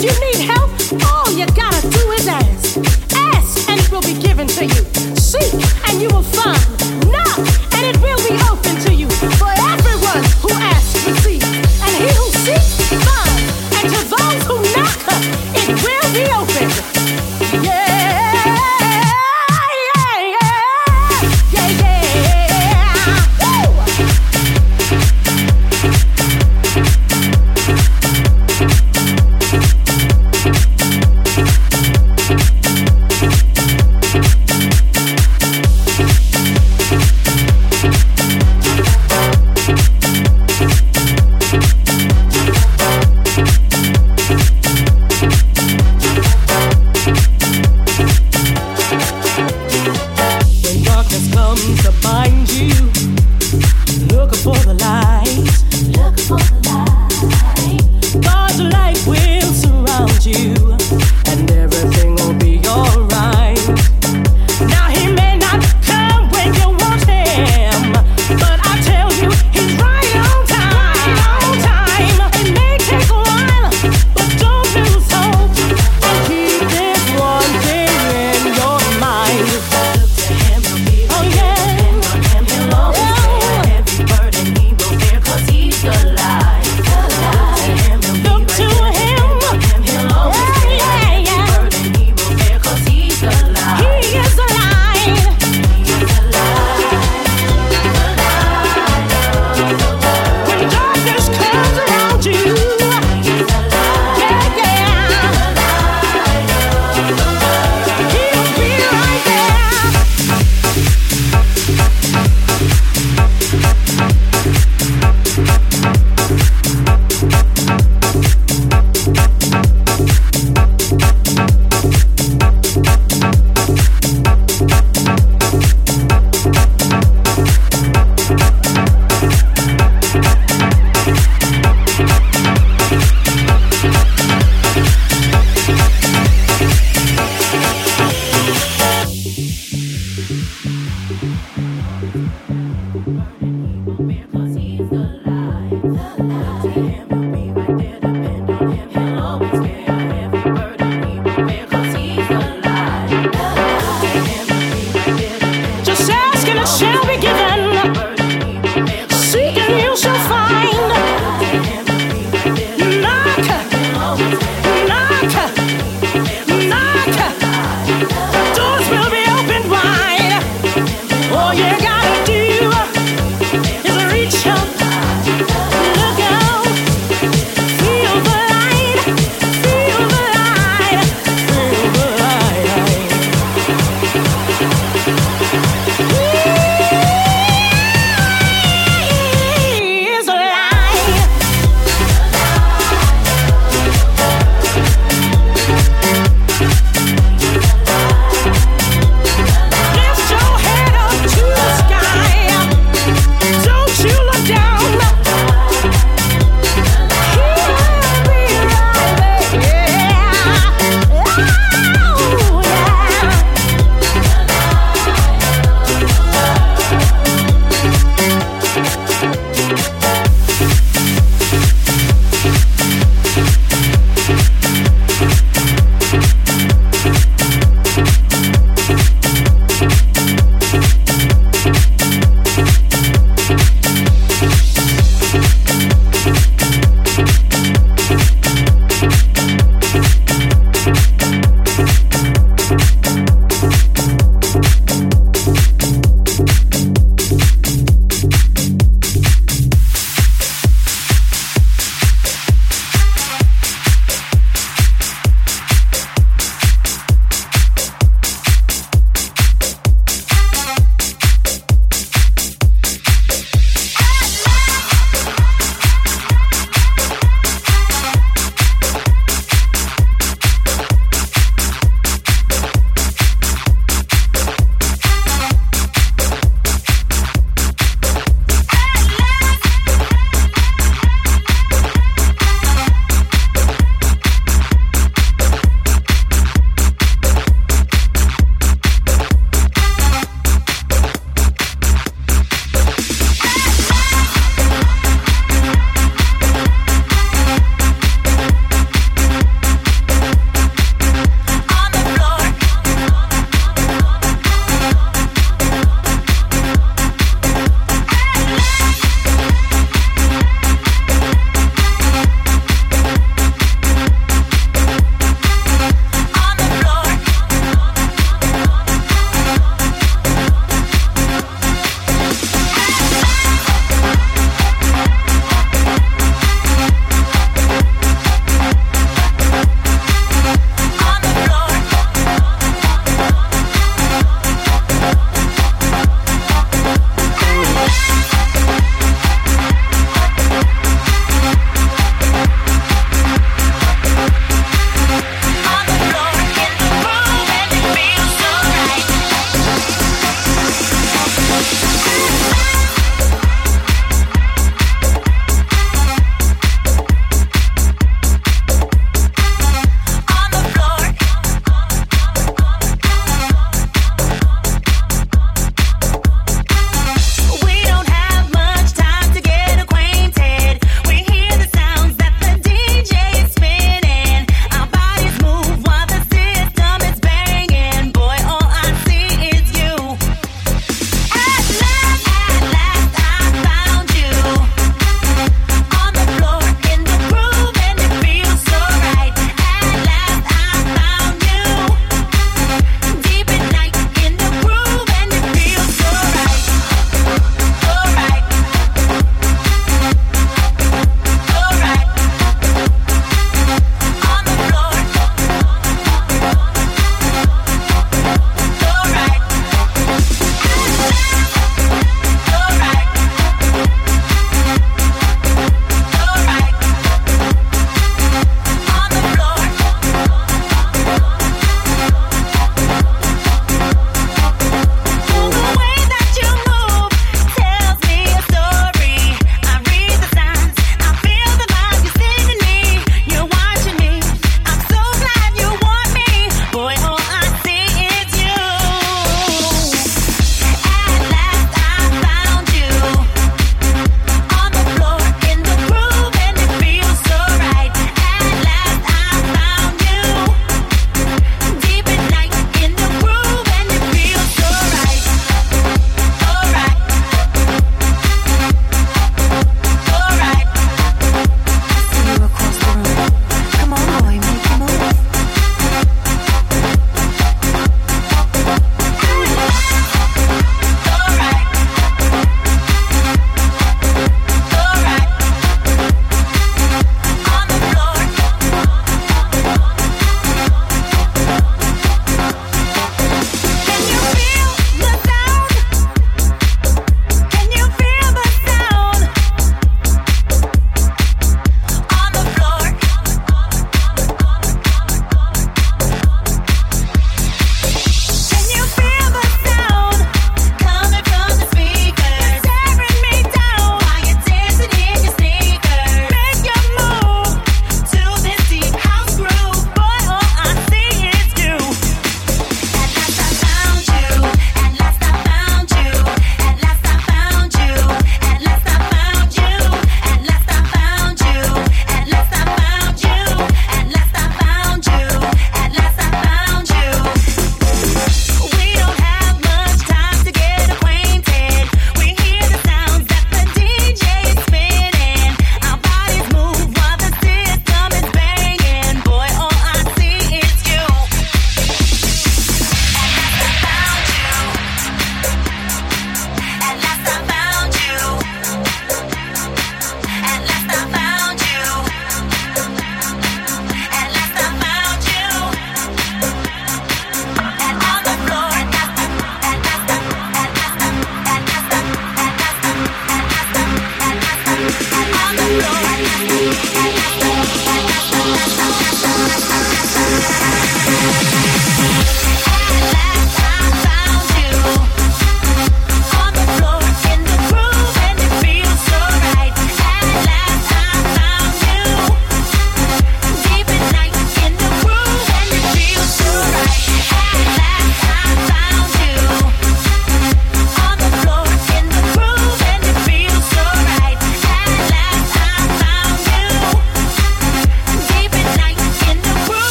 If you need help, all you gotta do is ask. Ask and it will be given to you. Seek and you will find.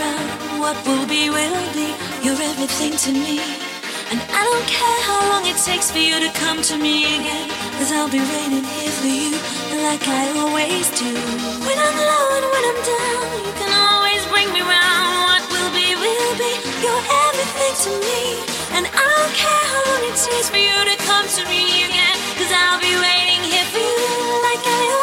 Around. What will be, will be. You're everything to me. And I don't care how long it takes for you to come to me again. Cause I'll be waiting here for you like I always do. When I'm low and when I'm down, you can always bring me round. What will be, will be. You're everything to me. And I don't care how long it takes for you to come to me again. Cause I'll be waiting here for you like I always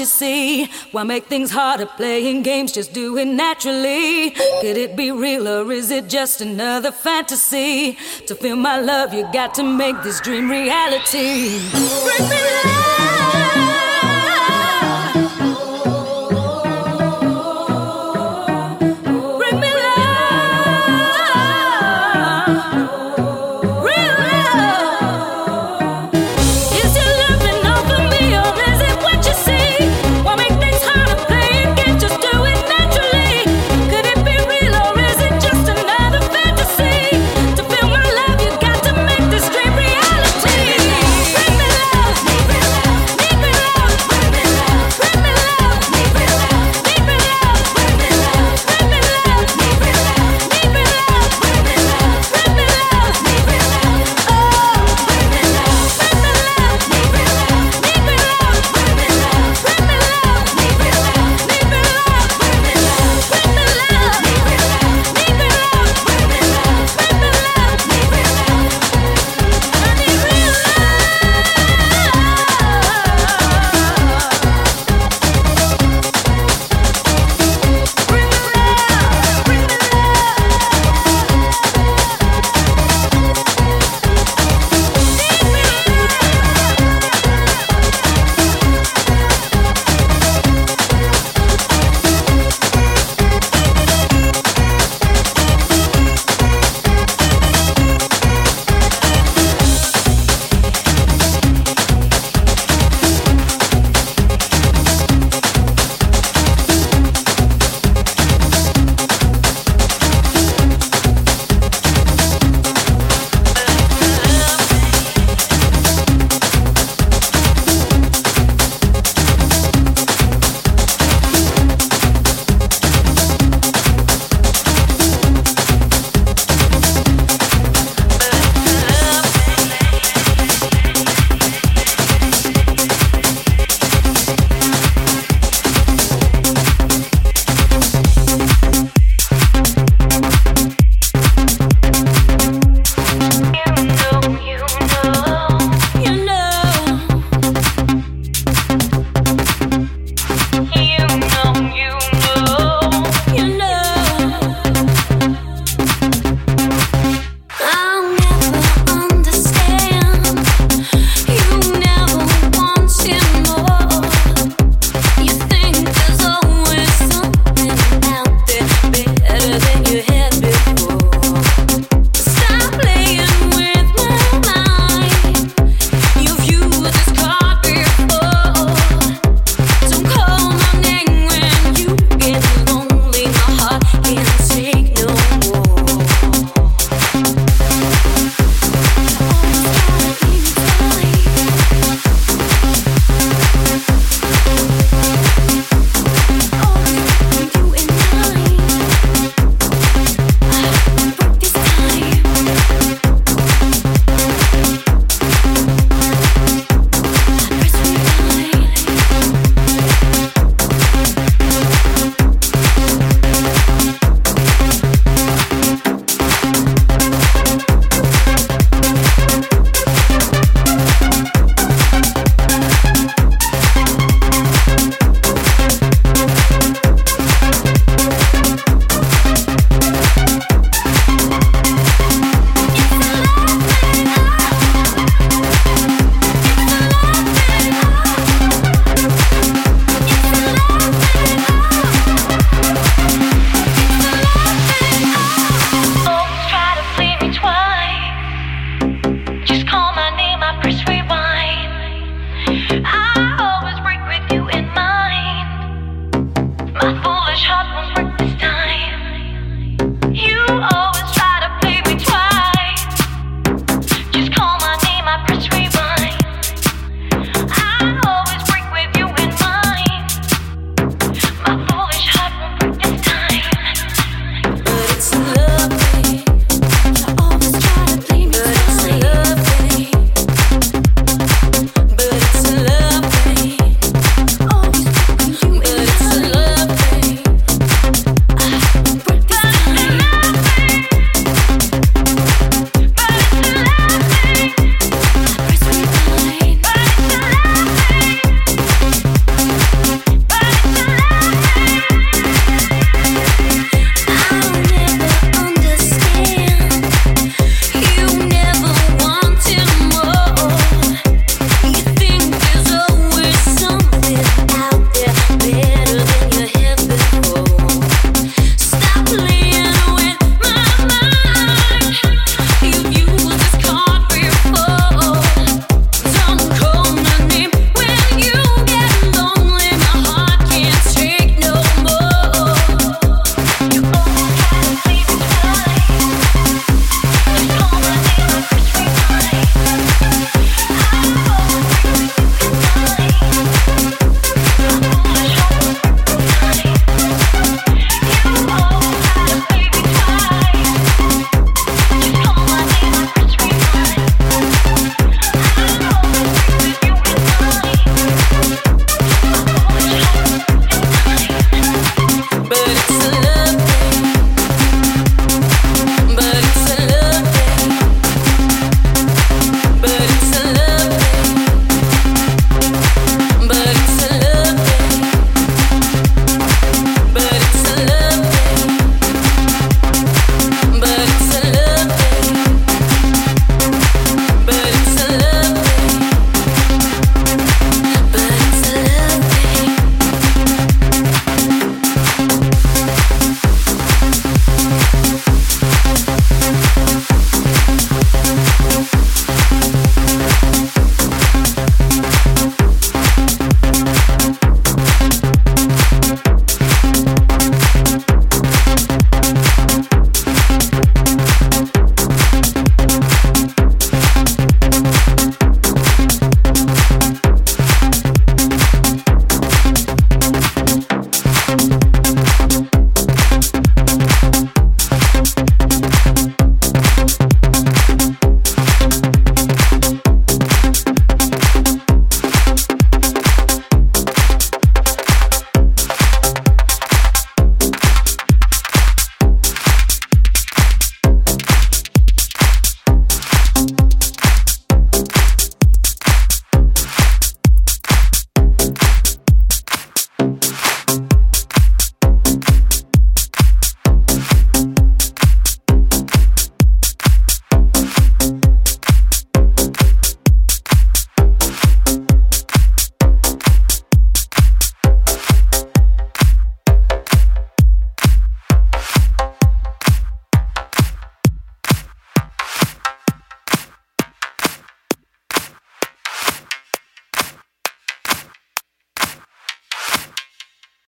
you see? Why make things harder playing games? Just do it naturally. Could it be real, or is it just another fantasy? To feel my love, you got to make this dream reality. Break